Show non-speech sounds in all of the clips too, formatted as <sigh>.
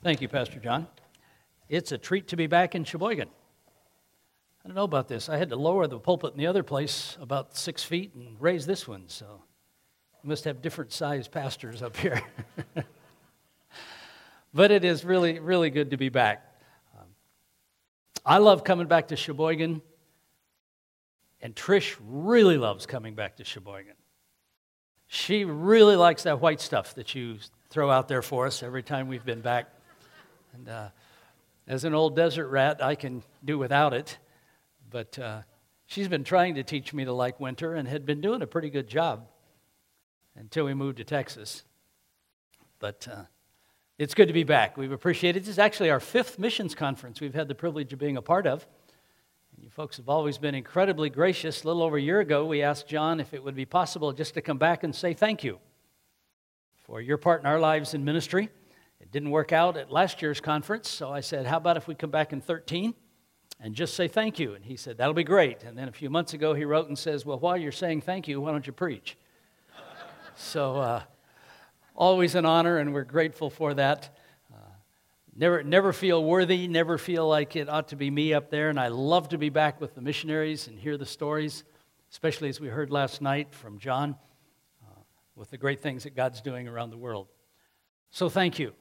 Thank you, Pastor John. It's a treat to be back in Sheboygan. I don't know about this. I had to lower the pulpit in the other place about six feet and raise this one, so we must have different sized pastors up here. <laughs> but it is really, really good to be back. Um, I love coming back to Sheboygan, and Trish really loves coming back to Sheboygan. She really likes that white stuff that you throw out there for us every time we've been back. And uh, as an old desert rat, I can do without it. But uh, she's been trying to teach me to like winter and had been doing a pretty good job until we moved to Texas. But uh, it's good to be back. We've appreciated This is actually our fifth missions conference we've had the privilege of being a part of. And you folks have always been incredibly gracious. A little over a year ago, we asked John if it would be possible just to come back and say thank you for your part in our lives in ministry. It didn't work out at last year's conference, so I said, How about if we come back in 13 and just say thank you? And he said, That'll be great. And then a few months ago, he wrote and says, Well, while you're saying thank you, why don't you preach? so, uh, always an honor, and we're grateful for that. Uh, never, never feel worthy, never feel like it ought to be me up there, and I love to be back with the missionaries and hear the stories, especially as we heard last night from John uh, with the great things that God's doing around the world. So, thank you.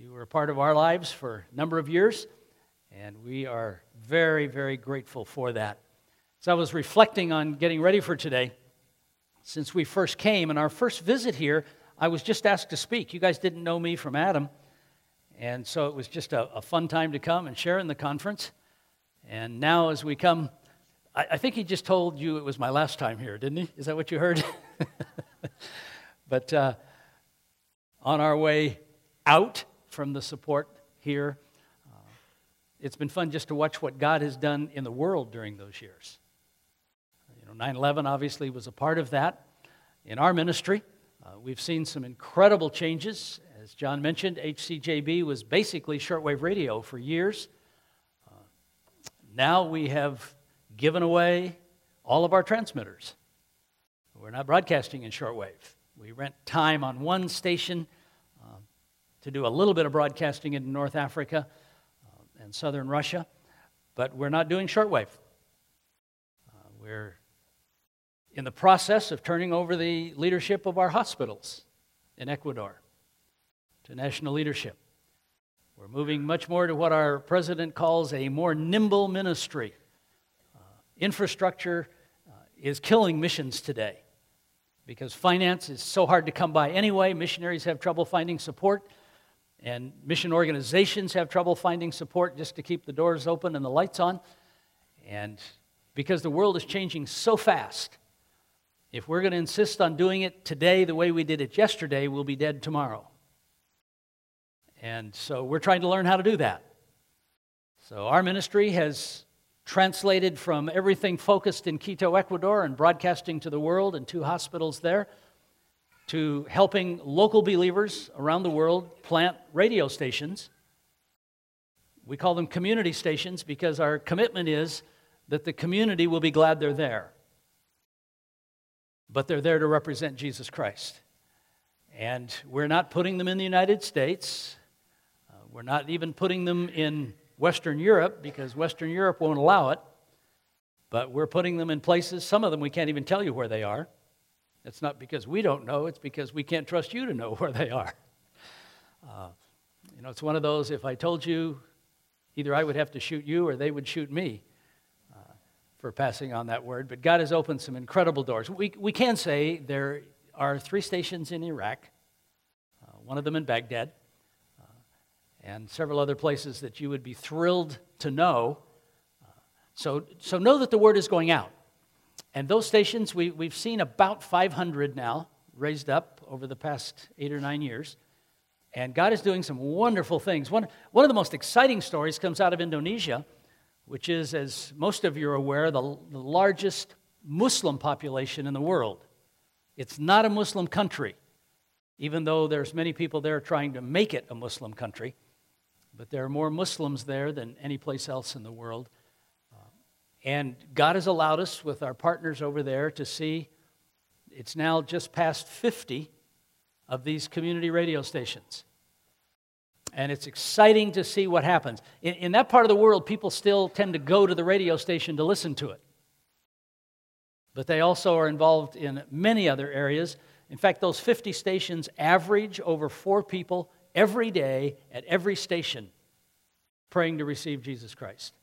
You were a part of our lives for a number of years, and we are very, very grateful for that. As I was reflecting on getting ready for today, since we first came and our first visit here, I was just asked to speak. You guys didn't know me from Adam, and so it was just a, a fun time to come and share in the conference. And now, as we come, I, I think he just told you it was my last time here, didn't he? Is that what you heard? <laughs> but uh, on our way out, from the support here. Uh, it's been fun just to watch what God has done in the world during those years. You know, 9 11 obviously was a part of that. In our ministry, uh, we've seen some incredible changes. As John mentioned, HCJB was basically shortwave radio for years. Uh, now we have given away all of our transmitters. We're not broadcasting in shortwave. We rent time on one station to do a little bit of broadcasting in North Africa uh, and southern Russia, but we're not doing shortwave. Uh, we're in the process of turning over the leadership of our hospitals in Ecuador to national leadership. We're moving much more to what our president calls a more nimble ministry. Uh, infrastructure uh, is killing missions today because finance is so hard to come by anyway. Missionaries have trouble finding support. And mission organizations have trouble finding support just to keep the doors open and the lights on. And because the world is changing so fast, if we're going to insist on doing it today the way we did it yesterday, we'll be dead tomorrow. And so we're trying to learn how to do that. So our ministry has translated from everything focused in Quito, Ecuador, and broadcasting to the world and two hospitals there to helping local believers around the world plant radio stations. We call them community stations because our commitment is that the community will be glad they're there. But they're there to represent Jesus Christ. And we're not putting them in the United States. Uh, we're not even putting them in Western Europe because Western Europe won't allow it. But we're putting them in places, some of them we can't even tell you where they are. It's not because we don't know, it's because we can't trust you to know <laughs> where they are. Uh, you know, it's one of those, if I told you, either I would have to shoot you or they would shoot me uh, for passing on that word. But God has opened some incredible doors. We, we can say there are three stations in Iraq, uh, one of them in Baghdad, uh, and several other places that you would be thrilled to know. Uh, so, so know that the word is going out. And those stations, we, we've seen about 500 now raised up over the past eight or nine years. And God is doing some wonderful things. One, one of the most exciting stories comes out of Indonesia, which is, as most of you are aware, the, the largest Muslim population in the world. It's not a Muslim country, even though there's many people there trying to make it a Muslim country. But there are more Muslims there than any place else in the world. And God has allowed us, with our partners over there, to see it's now just past 50 of these community radio stations. And it's exciting to see what happens. In, in that part of the world, people still tend to go to the radio station to listen to it. But they also are involved in many other areas. In fact, those 50 stations average over four people every day at every station praying to receive Jesus Christ.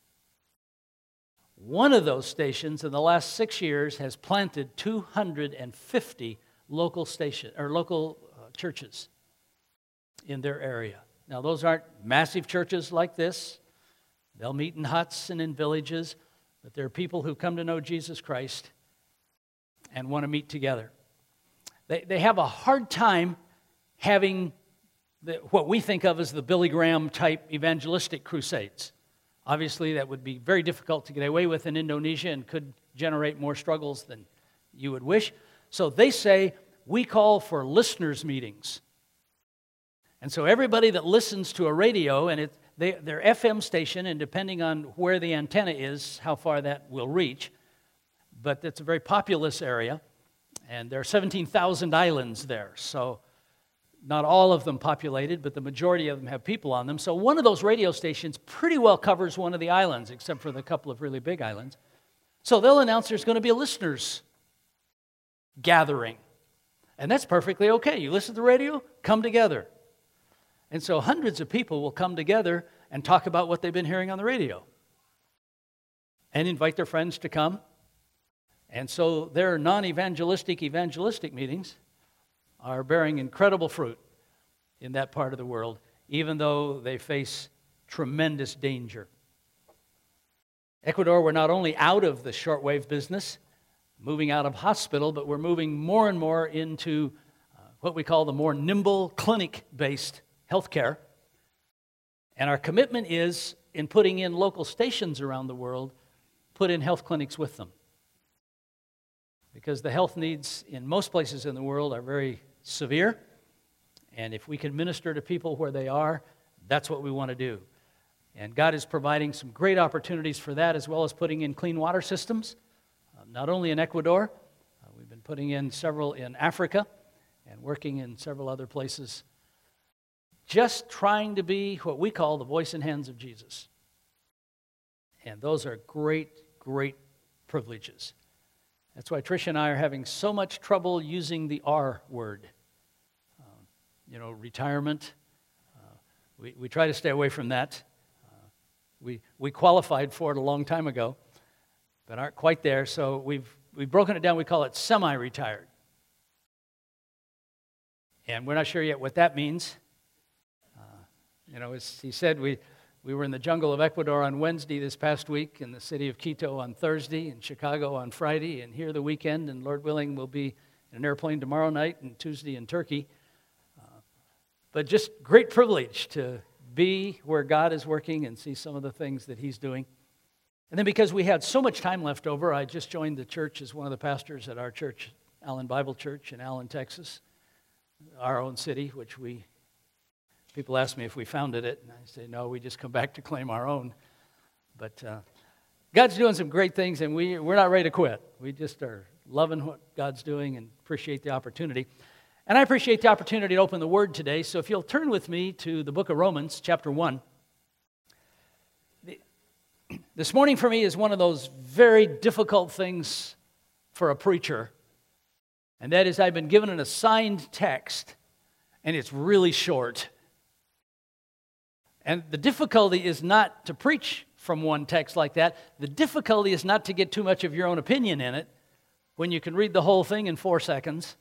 One of those stations in the last six years has planted 250 local station or local uh, churches in their area. Now, those aren't massive churches like this. They'll meet in huts and in villages, but there are people who come to know Jesus Christ and want to meet together. They, they have a hard time having the, what we think of as the Billy Graham type evangelistic crusades. Obviously, that would be very difficult to get away with in Indonesia and could generate more struggles than you would wish. So they say, we call for listeners' meetings. And so everybody that listens to a radio, and it, they, their FM station, and depending on where the antenna is, how far that will reach, but it's a very populous area, and there are 17,000 islands there. So not all of them populated, but the majority of them have people on them. So one of those radio stations pretty well covers one of the islands, except for the couple of really big islands. So they'll announce there's going to be a listeners gathering. And that's perfectly okay. You listen to the radio, come together. And so hundreds of people will come together and talk about what they've been hearing on the radio and invite their friends to come. And so there are non evangelistic evangelistic meetings are bearing incredible fruit in that part of the world, even though they face tremendous danger. Ecuador, we're not only out of the shortwave business, moving out of hospital, but we're moving more and more into uh, what we call the more nimble clinic based healthcare. And our commitment is in putting in local stations around the world, put in health clinics with them. Because the health needs in most places in the world are very severe. And if we can minister to people where they are, that's what we want to do. And God is providing some great opportunities for that, as well as putting in clean water systems, uh, not only in Ecuador, uh, we've been putting in several in Africa and working in several other places, just trying to be what we call the voice and hands of Jesus. And those are great, great privileges. That's why Trish and I are having so much trouble using the R word you know, retirement. Uh, we, we try to stay away from that. Uh, we, we qualified for it a long time ago, but aren't quite there. So we've, we've broken it down. We call it semi retired. And we're not sure yet what that means. Uh, you know, as he said, we, we were in the jungle of Ecuador on Wednesday this past week, in the city of Quito on Thursday, in Chicago on Friday, and here the weekend, and Lord willing, we'll be in an airplane tomorrow night and Tuesday in Turkey but just great privilege to be where God is working and see some of the things that He's doing. And then because we had so much time left over, I just joined the church as one of the pastors at our church, Allen Bible Church in Allen, Texas, our own city, which we, people ask me if we founded it, and I say, no, we just come back to claim our own. But uh, God's doing some great things, and we, we're not ready to quit. We just are loving what God's doing and appreciate the opportunity. And I appreciate the opportunity to open the Word today. So if you'll turn with me to the book of Romans, chapter 1. This morning for me is one of those very difficult things for a preacher. And that is, I've been given an assigned text, and it's really short. And the difficulty is not to preach from one text like that. The difficulty is not to get too much of your own opinion in it when you can read the whole thing in four seconds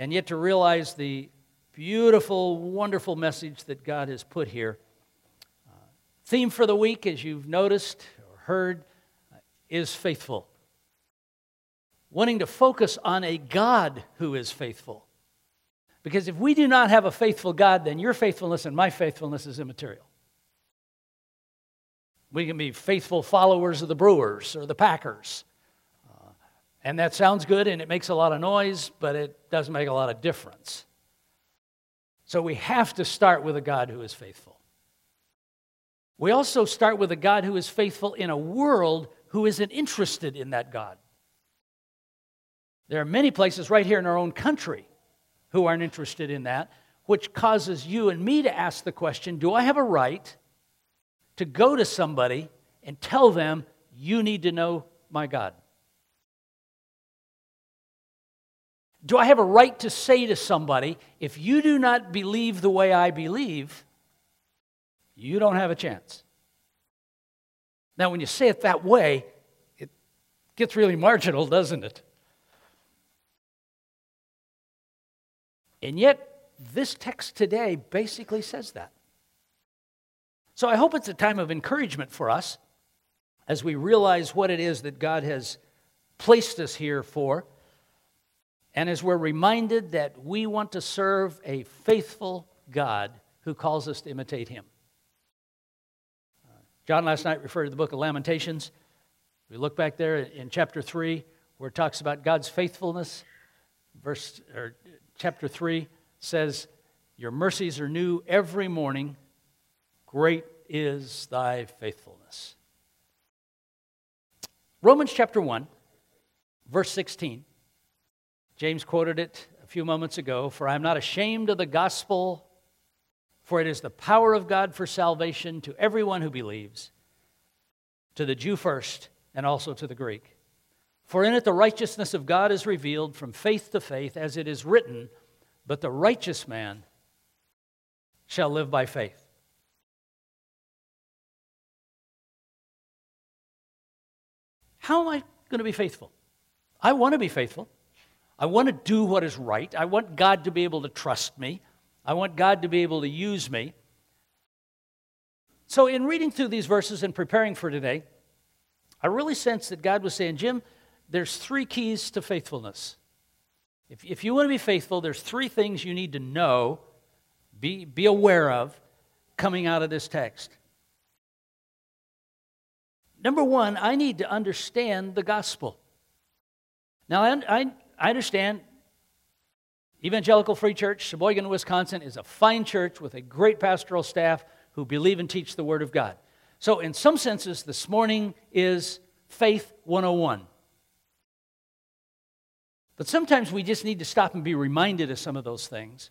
and yet to realize the beautiful, wonderful message that God has put here. Uh, theme for the week, as you've noticed or heard, uh, is faithful. Wanting to focus on a God who is faithful. Because if we do not have a faithful God, then your faithfulness and my faithfulness is immaterial. We can be faithful followers of the Brewers or the Packers. And that sounds good and it makes a lot of noise, but it doesn't make a lot of difference. So we have to start with a God who is faithful. We also start with a God who is faithful in a world who isn't interested in that God. There are many places right here in our own country who aren't interested in that, which causes you and me to ask the question do I have a right to go to somebody and tell them, you need to know my God? Do I have a right to say to somebody, if you do not believe the way I believe, you don't have a chance? Now, when you say it that way, it gets really marginal, doesn't it? And yet, this text today basically says that. So I hope it's a time of encouragement for us as we realize what it is that God has placed us here for, and as we're reminded that we want to serve a faithful God who calls us to imitate Him. Uh, John last night referred to the book of Lamentations. We look back there in chapter 3 where it talks about God's faithfulness. Verse or chapter 3 says, Your mercies are new every morning. Great is thy faithfulness. Romans chapter 1, verse 16. James quoted it a few moments ago For I am not ashamed of the gospel, for it is the power of God for salvation to everyone who believes, to the Jew first, and also to the Greek. For in it the righteousness of God is revealed from faith to faith, as it is written, But the righteous man shall live by faith. How am I going to be faithful? I want to be faithful. I want to do what is right. I want God to be able to trust me. I want God to be able to use me. So, in reading through these verses and preparing for today, I really sense that God was saying, Jim, there's three keys to faithfulness. If, if you want to be faithful, there's three things you need to know, be, be aware of coming out of this text. Number one, I need to understand the gospel. Now, I, I, I understand Evangelical Free Church, Sheboygan, Wisconsin, is a fine church with a great pastoral staff who believe and teach the Word of God. So, in some senses, this morning is Faith 101. But sometimes we just need to stop and be reminded of some of those things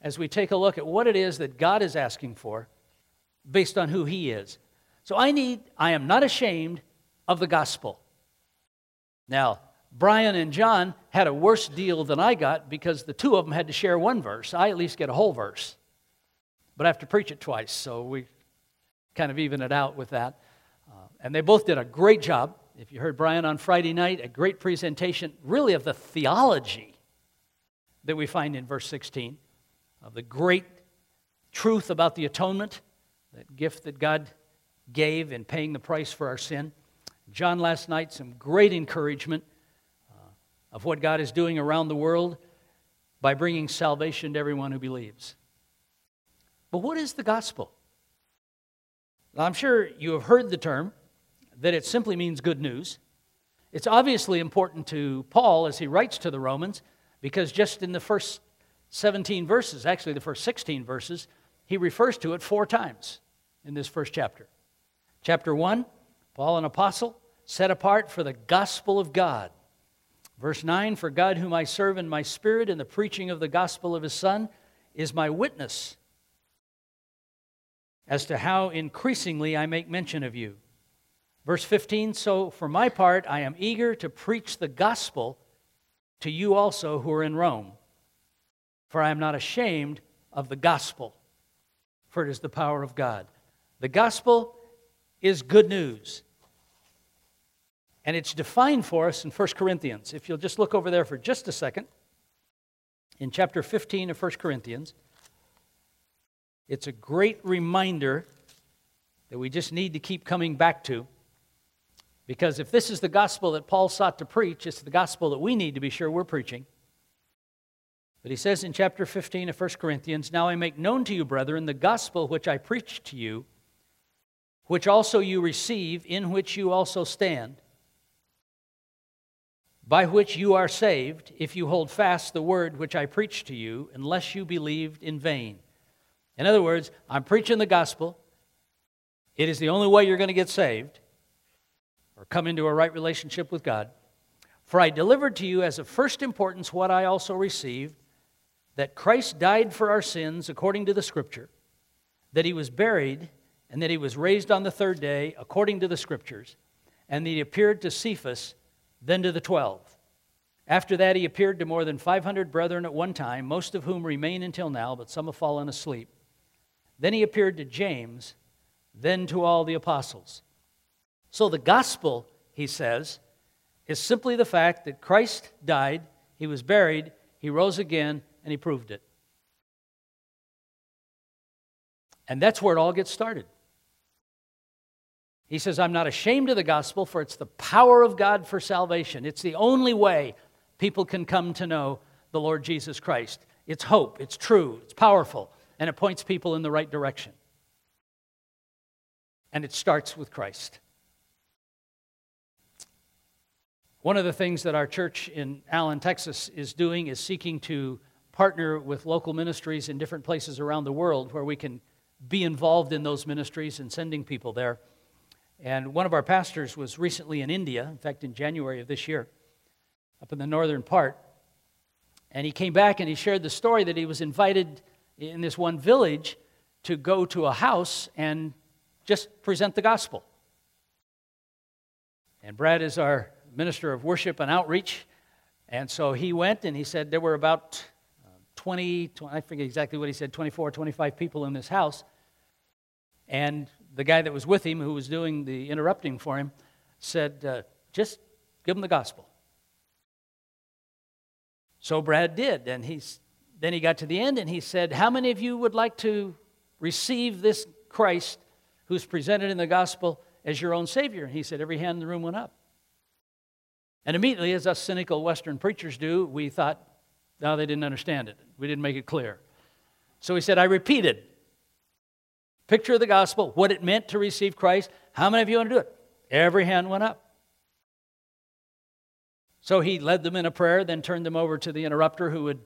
as we take a look at what it is that God is asking for based on who He is. So I need, I am not ashamed of the gospel. Now, Brian and John had a worse deal than I got because the two of them had to share one verse. I at least get a whole verse. But I have to preach it twice, so we kind of even it out with that. Uh, and they both did a great job. If you heard Brian on Friday night, a great presentation, really, of the theology that we find in verse 16, of the great truth about the atonement, that gift that God gave in paying the price for our sin. John last night, some great encouragement of what God is doing around the world by bringing salvation to everyone who believes. But what is the gospel? I'm sure you have heard the term that it simply means good news. It's obviously important to Paul as he writes to the Romans because just in the first 17 verses, actually the first 16 verses, he refers to it four times in this first chapter. Chapter 1, Paul, an apostle, set apart for the gospel of God. Verse 9, for God, whom I serve in my spirit in the preaching of the gospel of his Son, is my witness as to how increasingly I make mention of you. Verse 15 So for my part, I am eager to preach the gospel to you also who are in Rome. For I am not ashamed of the gospel, for it is the power of God. The gospel is good news. And it's defined for us in 1 Corinthians. If you'll just look over there for just a second, in chapter 15 of 1 Corinthians, it's a great reminder that we just need to keep coming back to. Because if this is the gospel that Paul sought to preach, it's the gospel that we need to be sure we're preaching. But he says in chapter 15 of 1 Corinthians, Now I make known to you, brethren, the gospel which I preached to you, which also you receive, in which you also stand, by which you are saved, if you hold fast the word which I preached to you, unless you believed in vain. In other words, I'm preaching the gospel. It is the only way you're going to get saved or come into a right relationship with God. For I delivered to you as of first importance what I also received that Christ died for our sins according to the Scripture, that he was buried, and that he was raised on the third day according to the Scriptures, and that he appeared to Cephas, then to the twelve. After that, he appeared to more than 500 brethren at one time, most of whom remain until now, but some have fallen asleep. Then he appeared to James, then to all the apostles. So the gospel, he says, is simply the fact that Christ died, he was buried, he rose again, and he proved it. And that's where it all gets started. He says, I'm not ashamed of the gospel, for it's the power of God for salvation. It's the only way people can come to know the Lord Jesus Christ. It's hope, it's true, it's powerful, and it points people in the right direction. And it starts with Christ. One of the things that our church in Allen, Texas is doing is seeking to partner with local ministries in different places around the world where we can be involved in those ministries and sending people there. And one of our pastors was recently in India, in fact, in January of this year, up in the northern part. And he came back and he shared the story that he was invited in this one village to go to a house and just present the gospel. And Brad is our minister of worship and outreach. And so he went and he said there were about uh, 20, 20, I forget exactly what he said, 24, 25 people in this house. And the guy that was with him, who was doing the interrupting for him, said, uh, just give them the gospel. So Brad did. And he's, then he got to the end and he said, How many of you would like to receive this Christ who's presented in the gospel as your own Savior? And he said, Every hand in the room went up. And immediately, as us cynical Western preachers do, we thought, no, they didn't understand it. We didn't make it clear. So he said, I repeated. Picture of the gospel, what it meant to receive Christ. How many of you want to do it? Every hand went up. So he led them in a prayer, then turned them over to the interrupter who would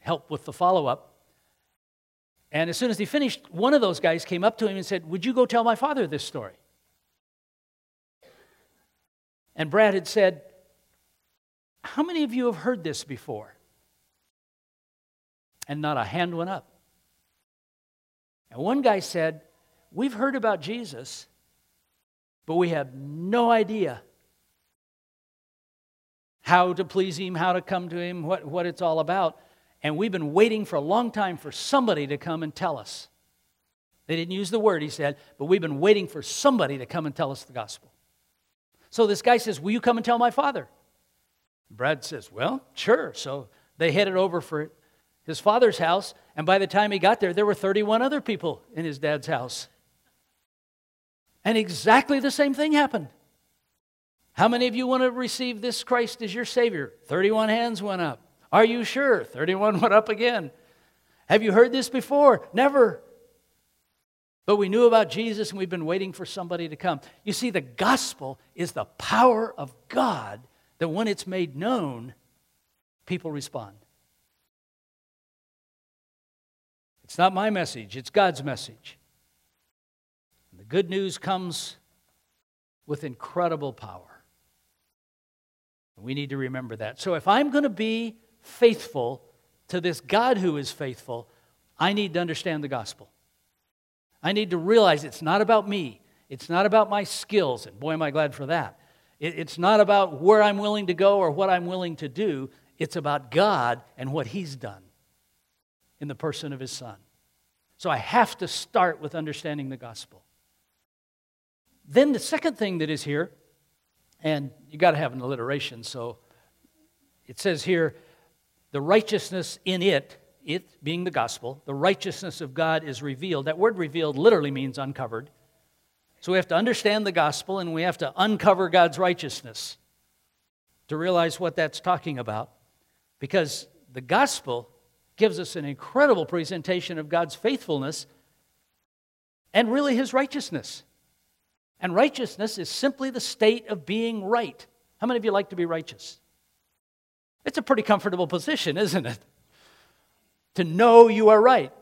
help with the follow up. And as soon as he finished, one of those guys came up to him and said, Would you go tell my father this story? And Brad had said, how many of you have heard this before? And not a hand went up. And one guy said, We've heard about Jesus, but we have no idea how to please him, how to come to him, what, what it's all about. And we've been waiting for a long time for somebody to come and tell us. They didn't use the word, he said, but we've been waiting for somebody to come and tell us the gospel. So this guy says, Will you come and tell my father? Brad says, Well, sure. So they headed over for his father's house, and by the time he got there, there were 31 other people in his dad's house. And exactly the same thing happened. How many of you want to receive this Christ as your Savior? 31 hands went up. Are you sure? 31 <laughs> went up again. Have you heard this before? Never. But we knew about Jesus and we've been waiting for somebody to come. You see, the gospel is the power of God that when it's made known, people respond. It's not my message, it's God's message. Good news comes with incredible power. We need to remember that. So if I'm going to be faithful to this God who is faithful, I need to understand the gospel. I need to realize it's not about me. It's not about my skills, and boy, am I glad for that. It's not about where I'm willing to go or what I'm willing to do. It's about God and what He's done in the person of His Son. So I have to start with understanding the gospel. Then the second thing that is here, and you got to have an alliteration, so it says here, the righteousness in it, it being the gospel, the righteousness of God is revealed. That word revealed literally means uncovered. So we have to understand the gospel and we have to uncover God's righteousness to realize what that's talking about. Because the gospel gives us an incredible presentation of God's faithfulness and really his righteousness. And righteousness is simply the state of being right. How many of you like to be righteous? It's a pretty comfortable position, isn't it? To know you are right.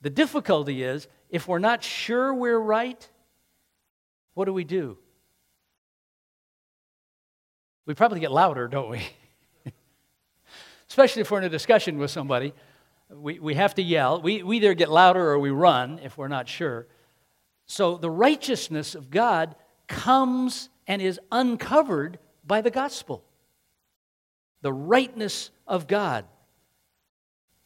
The difficulty is if we're not sure we're right, what do we do? We probably get louder, don't we? <laughs> Especially if we're in a discussion with somebody. we, we have to yell. We, we either get louder or we run if we're not sure. So the righteousness of God comes and is uncovered by the gospel. The rightness of God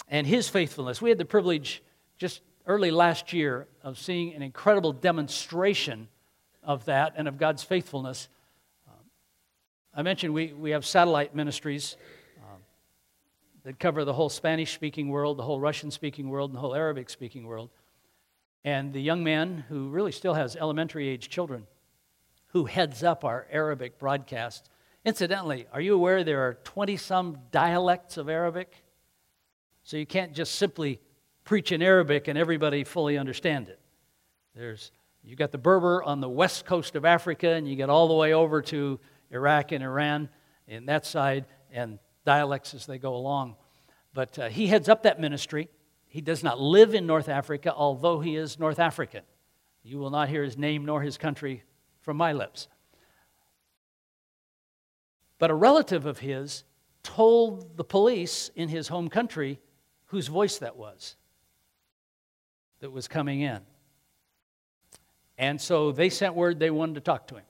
and his faithfulness. We had the privilege just early last year of seeing an incredible demonstration of that and of God's faithfulness. Um, I mentioned we, we have satellite ministries um, that cover the whole Spanish speaking world, the whole Russian speaking world, and the whole Arabic speaking world. And the young man who really still has elementary age children who heads up our Arabic broadcast. Incidentally, are you aware there are 20 some dialects of Arabic? So you can't just simply preach in Arabic and everybody fully understand it. There's you got the Berber on the west coast of Africa, and you get all the way over to Iraq and Iran in that side, and dialects as they go along. But uh, he heads up that ministry. He does not live in North Africa, although he is North African. You will not hear his name nor his country from my lips. But a relative of his told the police in his home country whose voice that was that was coming in. And so they sent word they wanted to talk to him.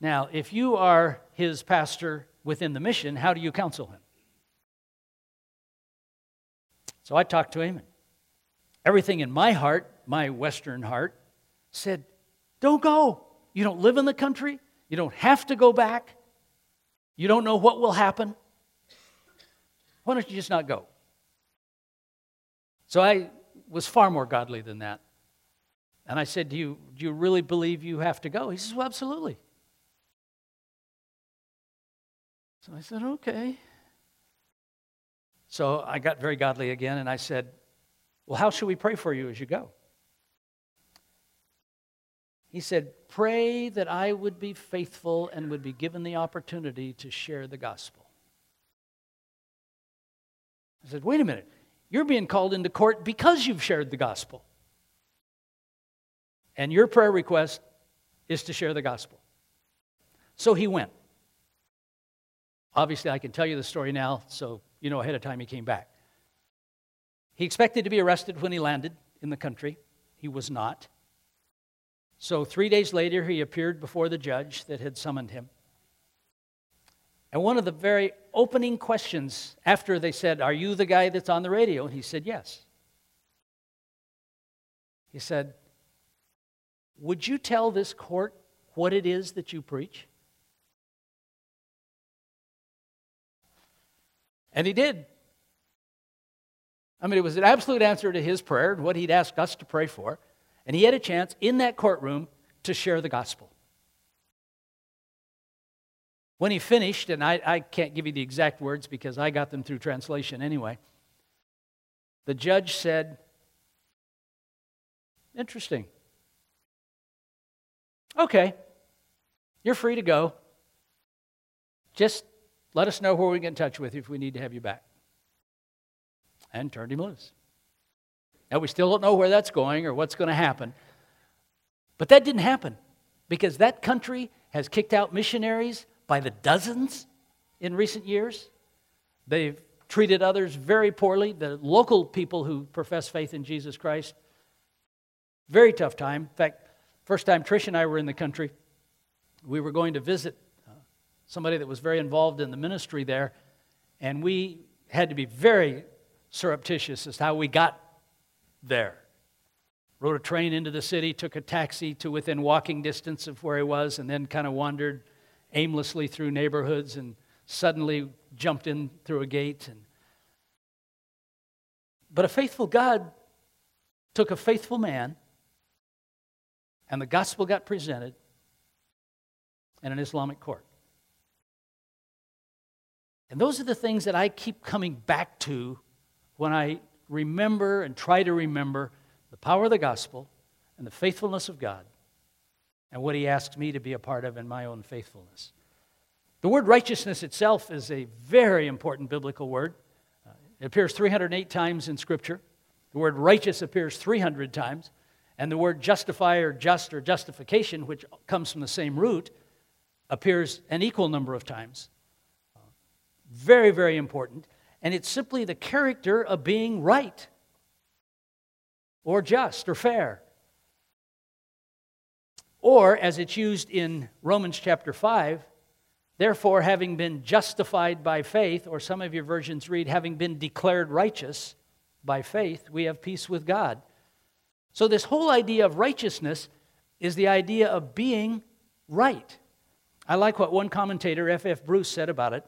Now, if you are his pastor within the mission, how do you counsel him? So I talked to him. Everything in my heart, my Western heart, said, Don't go. You don't live in the country. You don't have to go back. You don't know what will happen. Why don't you just not go? So I was far more godly than that. And I said, Do you, do you really believe you have to go? He says, Well, absolutely. So I said, Okay. So I got very godly again and I said, Well, how should we pray for you as you go? He said, Pray that I would be faithful and would be given the opportunity to share the gospel. I said, Wait a minute. You're being called into court because you've shared the gospel. And your prayer request is to share the gospel. So he went. Obviously, I can tell you the story now, so you know ahead of time he came back. He expected to be arrested when he landed in the country. He was not. So, three days later, he appeared before the judge that had summoned him. And one of the very opening questions after they said, Are you the guy that's on the radio? And he said, Yes. He said, would you tell this court what it is that you preach? And he did. I mean, it was an absolute answer to his prayer, what he'd asked us to pray for. And he had a chance in that courtroom to share the gospel. When he finished, and I, I can't give you the exact words because I got them through translation anyway, the judge said, Interesting. Okay, you're free to go. Just let us know where we can get in touch with you if we need to have you back. And turned him loose. Now, we still don't know where that's going or what's going to happen. But that didn't happen because that country has kicked out missionaries by the dozens in recent years. They've treated others very poorly. The local people who profess faith in Jesus Christ, very tough time. In fact, First time Trish and I were in the country, we were going to visit somebody that was very involved in the ministry there, and we had to be very surreptitious as to how we got there. Rode a train into the city, took a taxi to within walking distance of where he was, and then kind of wandered aimlessly through neighborhoods and suddenly jumped in through a gate. And... But a faithful God took a faithful man and the gospel got presented in an Islamic court. And those are the things that I keep coming back to when I remember and try to remember the power of the gospel and the faithfulness of God and what He asks me to be a part of in my own faithfulness. The word righteousness itself is a very important biblical word. Uh, it appears 308 times in Scripture. The word righteous appears 300 times. And the word justify or just or justification, which comes from the same root, appears an equal number of times. Very, very important. and it's simply the character of being right or just or fair. Or, as it's used in Romans chapter 5, therefore, having been justified by faith, or some of your versions read, having been declared righteous by faith, we have peace with God. So, this whole idea of righteousness is the idea of being right. I like what one commentator, F. F. Bruce, said about it.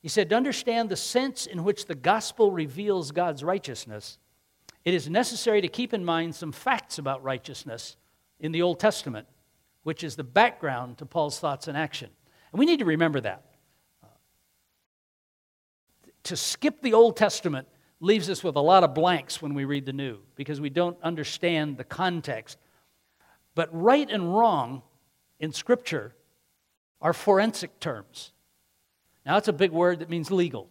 He said, To understand the sense in which the gospel reveals God's righteousness, it is necessary to keep in mind some facts about righteousness in the Old Testament, which is the background to Paul's thoughts and action. And we need to remember that. To skip the Old Testament leaves us with a lot of blanks when we read the New because we don't understand the context. But right and wrong in Scripture are forensic terms. Now, that's a big word that means legal.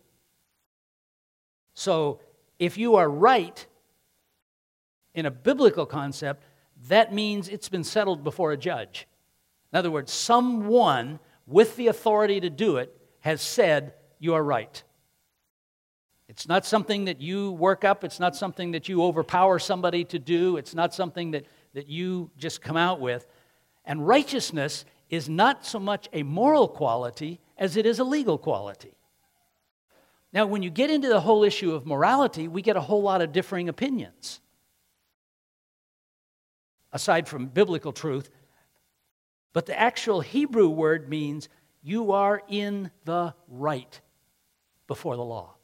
So, if you are right in a biblical concept, that means it's been settled before a judge. In other words, someone with the authority to do it has said, You are right. It's not something that you work up, it's not something that you overpower somebody to do, it's not something that, that you just come out with. And righteousness is not so much a moral quality as it is a legal quality. Now, when you get into the whole issue of morality, we get a whole lot of differing opinions. Aside from biblical truth, but the actual Hebrew word means you are in the right before the law.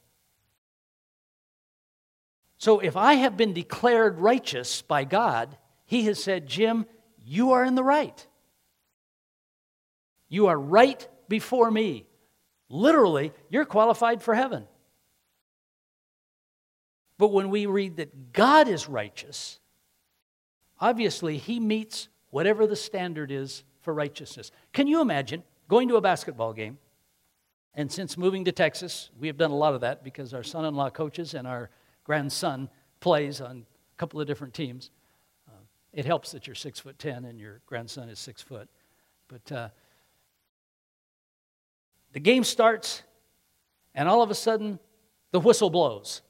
So if I have been declared righteous by God, He has said, Jim, you are in the right. You are right before me. Literally, you're qualified for heaven. But when we read that God is righteous, obviously He meets whatever the standard is for righteousness. Can you imagine going to a basketball game? And since moving to Texas, we have done a lot of that because our son in law coaches and our grandson plays on a couple of different teams. Uh, it helps that you're six foot ten and your grandson is six foot. But uh, the game starts, and all of a sudden, the whistle blows.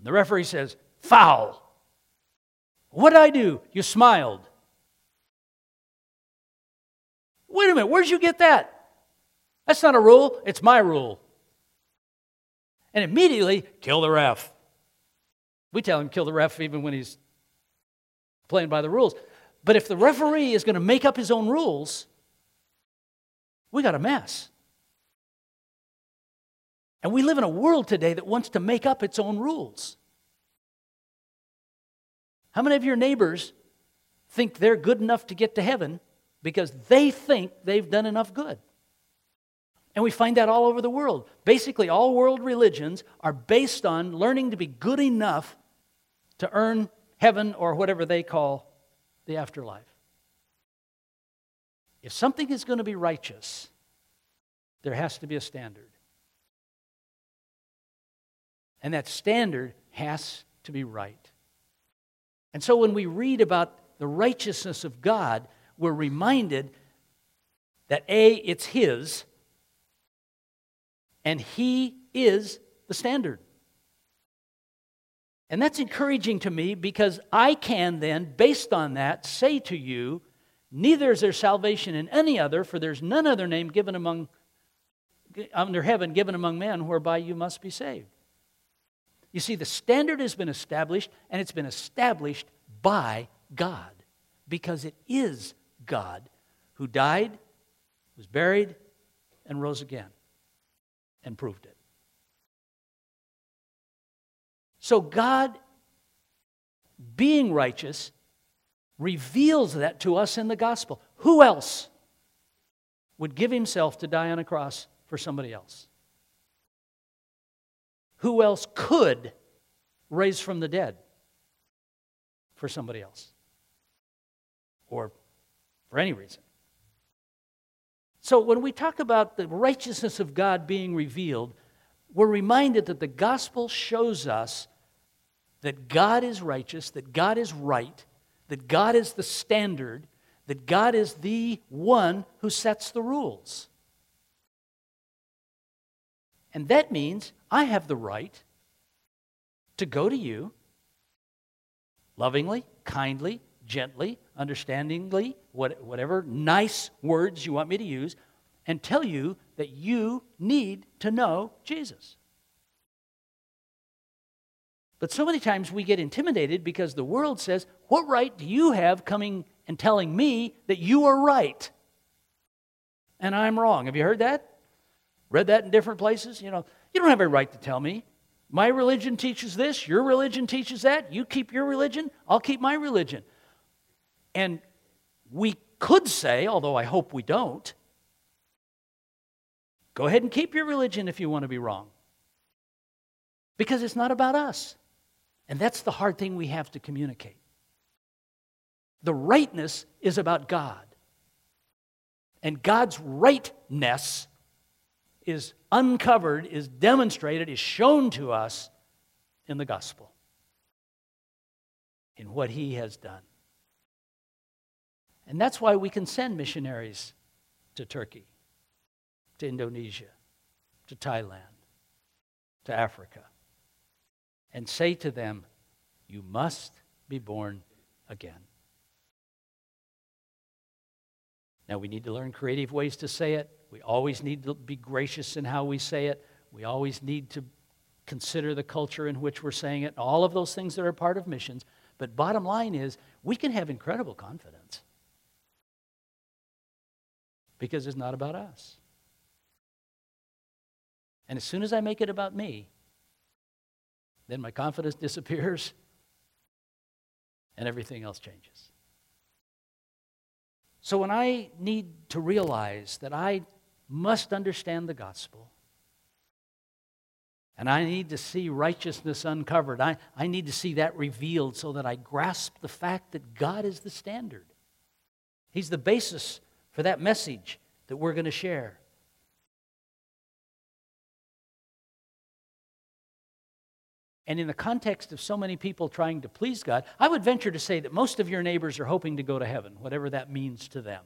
The referee says, Foul. What did I do? You smiled. Wait a minute, where'd you get that? That's not a rule, it's my rule. And immediately, kill the ref. We tell him kill the ref even when he's playing by the rules. But if the referee is going to make up his own rules, we got a mess. And we live in a world today that wants to make up its own rules. How many of your neighbors think they're good enough to get to heaven because they think they've done enough good? And we find that all over the world. Basically, all world religions are based on learning to be good enough to earn heaven or whatever they call the afterlife. If something is going to be righteous, there has to be a standard. And that standard has to be right. And so when we read about the righteousness of God, we're reminded that A, it's His, and He is the standard. And that's encouraging to me because I can then, based on that, say to you, Neither is there salvation in any other, for there's none other name given among under heaven given among men whereby you must be saved. You see, the standard has been established, and it's been established by God because it is God who died, was buried, and rose again and proved it. So, God, being righteous, reveals that to us in the gospel. Who else would give himself to die on a cross for somebody else? Who else could raise from the dead for somebody else? Or for any reason? So, when we talk about the righteousness of God being revealed, we're reminded that the gospel shows us that God is righteous, that God is right, that God is the standard, that God is the one who sets the rules. And that means I have the right to go to you lovingly, kindly, gently, understandingly, what, whatever nice words you want me to use, and tell you that you need to know Jesus. But so many times we get intimidated because the world says, What right do you have coming and telling me that you are right and I'm wrong? Have you heard that? Read that in different places? You know, you don't have a right to tell me. My religion teaches this, your religion teaches that. You keep your religion, I'll keep my religion. And we could say, although I hope we don't, go ahead and keep your religion if you want to be wrong. Because it's not about us. And that's the hard thing we have to communicate. The rightness is about God. And God's rightness is uncovered, is demonstrated, is shown to us in the gospel, in what He has done. And that's why we can send missionaries to Turkey, to Indonesia, to Thailand, to Africa, and say to them, You must be born again. Now, we need to learn creative ways to say it. We always need to be gracious in how we say it. We always need to consider the culture in which we're saying it, all of those things that are part of missions. But bottom line is, we can have incredible confidence because it's not about us. And as soon as I make it about me, then my confidence <laughs> disappears and everything else changes. So when I need to realize that I must understand the gospel, and I need to see righteousness uncovered. I, I need to see that revealed so that I grasp the fact that God is the standard. He's the basis for that message that we're going to share. And in the context of so many people trying to please God, I would venture to say that most of your neighbors are hoping to go to heaven, whatever that means to them.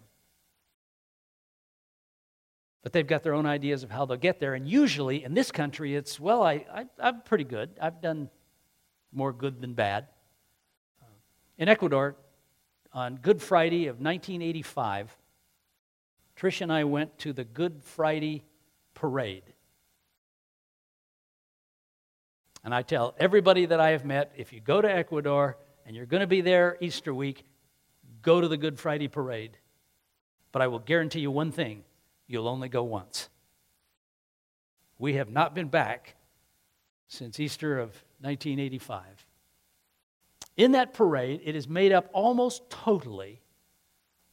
But they've got their own ideas of how they'll get there. And usually in this country, it's, well, I, I, I'm pretty good. I've done more good than bad. In Ecuador, on Good Friday of 1985, Trish and I went to the Good Friday parade. And I tell everybody that I have met if you go to Ecuador and you're going to be there Easter week, go to the Good Friday parade. But I will guarantee you one thing you'll only go once. We have not been back since Easter of 1985. In that parade, it is made up almost totally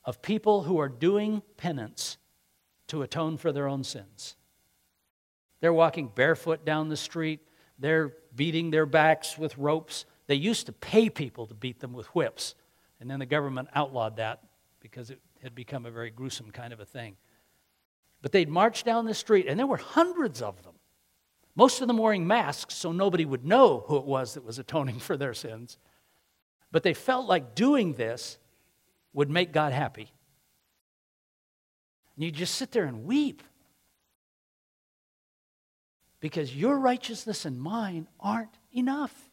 of people who are doing penance to atone for their own sins. They're walking barefoot down the street, they're beating their backs with ropes. They used to pay people to beat them with whips, and then the government outlawed that because it had become a very gruesome kind of a thing. But they'd march down the street, and there were hundreds of them. Most of them wearing masks so nobody would know who it was that was atoning for their sins. But they felt like doing this would make God happy. And you just sit there and weep because your righteousness and mine aren't enough.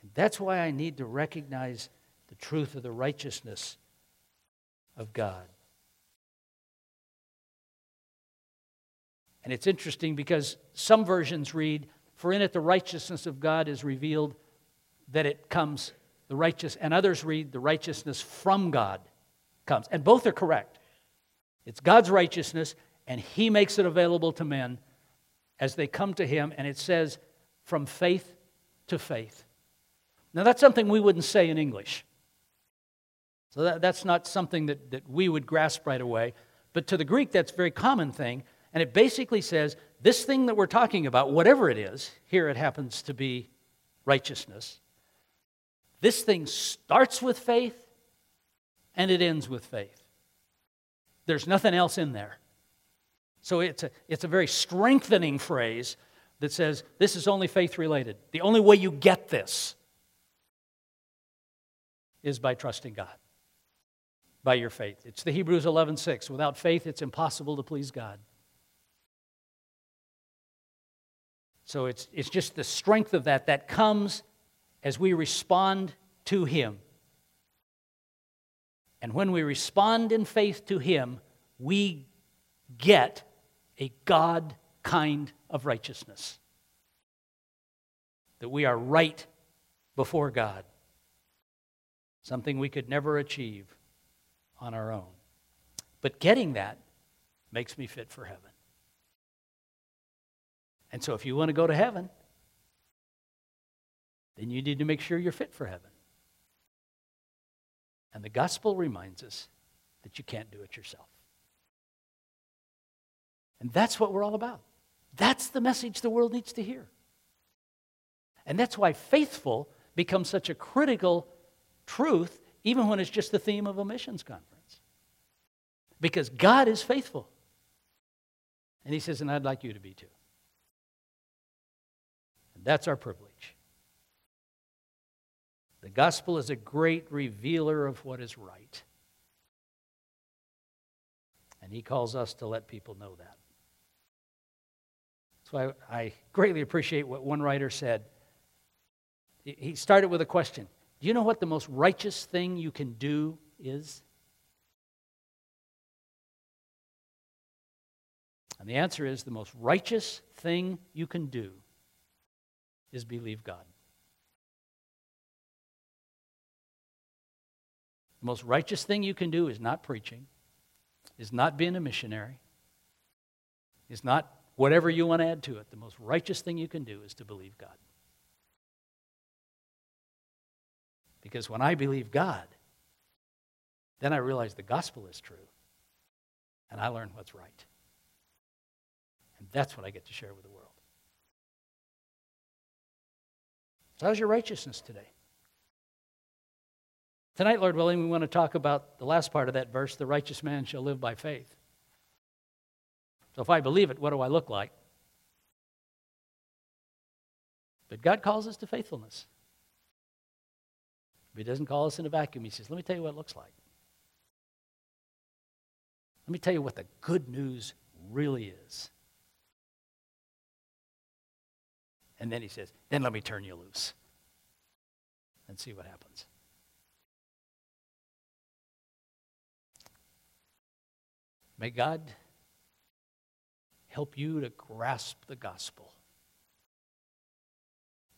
And that's why I need to recognize the truth of the righteousness of God. And it's interesting because some versions read, For in it the righteousness of God is revealed, that it comes the righteous, and others read the righteousness from God comes. And both are correct. It's God's righteousness, and He makes it available to men as they come to Him, and it says, from faith to faith. Now, that's something we wouldn't say in English. So that, that's not something that, that we would grasp right away. But to the Greek, that's a very common thing. And it basically says this thing that we're talking about, whatever it is, here it happens to be righteousness, this thing starts with faith and it ends with faith. There's nothing else in there. So it's a, it's a very strengthening phrase that says this is only faith related. The only way you get this is by trusting God, by your faith. It's the Hebrews 11:6. Without faith, it's impossible to please God. So it's, it's just the strength of that that comes as we respond to Him. And when we respond in faith to Him, we get a God kind of righteousness. That we are right before God, something we could never achieve on our own. But getting that makes me fit for heaven. And so if you want to go to heaven, then you need to make sure you're fit for heaven. And the gospel reminds us that you can't do it yourself. And that's what we're all about. That's the message the world needs to hear. And that's why faithful becomes such a critical truth, even when it's just the theme of a missions conference. Because God is faithful. And He says, and I'd like you to be too. And that's our privilege. The gospel is a great revealer of what is right. And he calls us to let people know that. So I, I greatly appreciate what one writer said. He started with a question Do you know what the most righteous thing you can do is? And the answer is the most righteous thing you can do is believe God. The most righteous thing you can do is not preaching, is not being a missionary, is not whatever you want to add to it. The most righteous thing you can do is to believe God. Because when I believe God, then I realize the gospel is true, and I learn what's right. And that's what I get to share with the world. So, how's your righteousness today? Tonight, Lord willing, we want to talk about the last part of that verse the righteous man shall live by faith. So if I believe it, what do I look like? But God calls us to faithfulness. But He doesn't call us in a vacuum. He says, Let me tell you what it looks like. Let me tell you what the good news really is. And then He says, Then let me turn you loose and see what happens. May God help you to grasp the gospel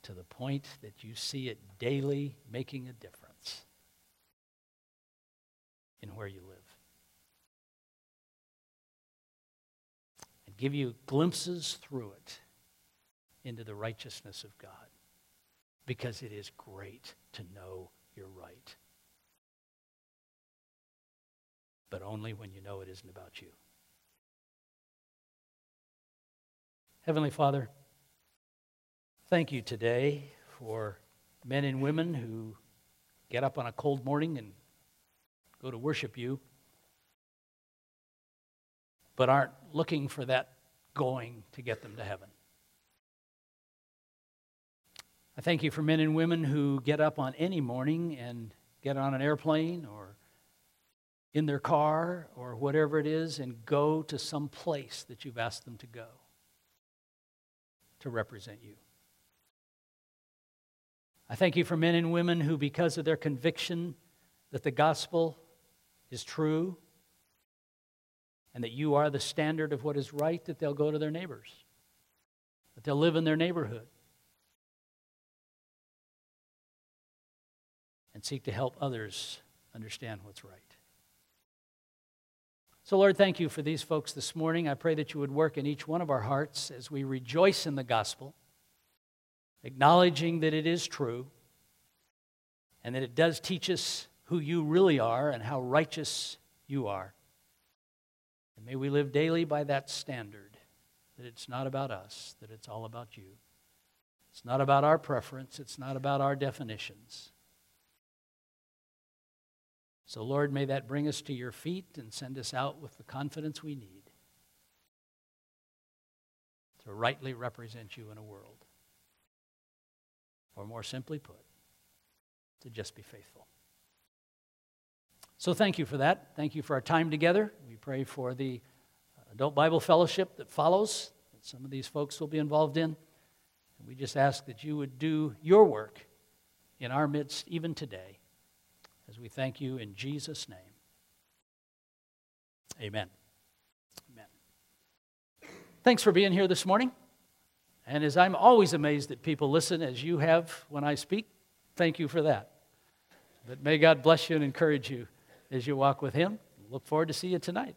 to the point that you see it daily making a difference in where you live. And give you glimpses through it into the righteousness of God because it is great to know you're right. but only when you know it isn't about you. Heavenly Father, thank you today for men and women who get up on a cold morning and go to worship you, but aren't looking for that going to get them to heaven. I thank you for men and women who get up on any morning and get on an airplane or in their car or whatever it is and go to some place that you've asked them to go to represent you. I thank you for men and women who, because of their conviction that the gospel is true and that you are the standard of what is right, that they'll go to their neighbors, that they'll live in their neighborhood and seek to help others understand what's right. So, Lord, thank you for these folks this morning. I pray that you would work in each one of our hearts as we rejoice in the gospel, acknowledging that it is true and that it does teach us who you really are and how righteous you are. And may we live daily by that standard that it's not about us, that it's all about you. It's not about our preference, it's not about our definitions. So, Lord, may that bring us to your feet and send us out with the confidence we need to rightly represent you in a world. Or more simply put, to just be faithful. So, thank you for that. Thank you for our time together. We pray for the Adult Bible Fellowship that follows, that some of these folks will be involved in. We just ask that you would do your work in our midst even today as we thank you in Jesus' name. Amen. Amen. Thanks for being here this morning. And as I'm always amazed that people listen as you have when I speak, thank you for that. But may God bless you and encourage you as you walk with Him. Look forward to see you tonight.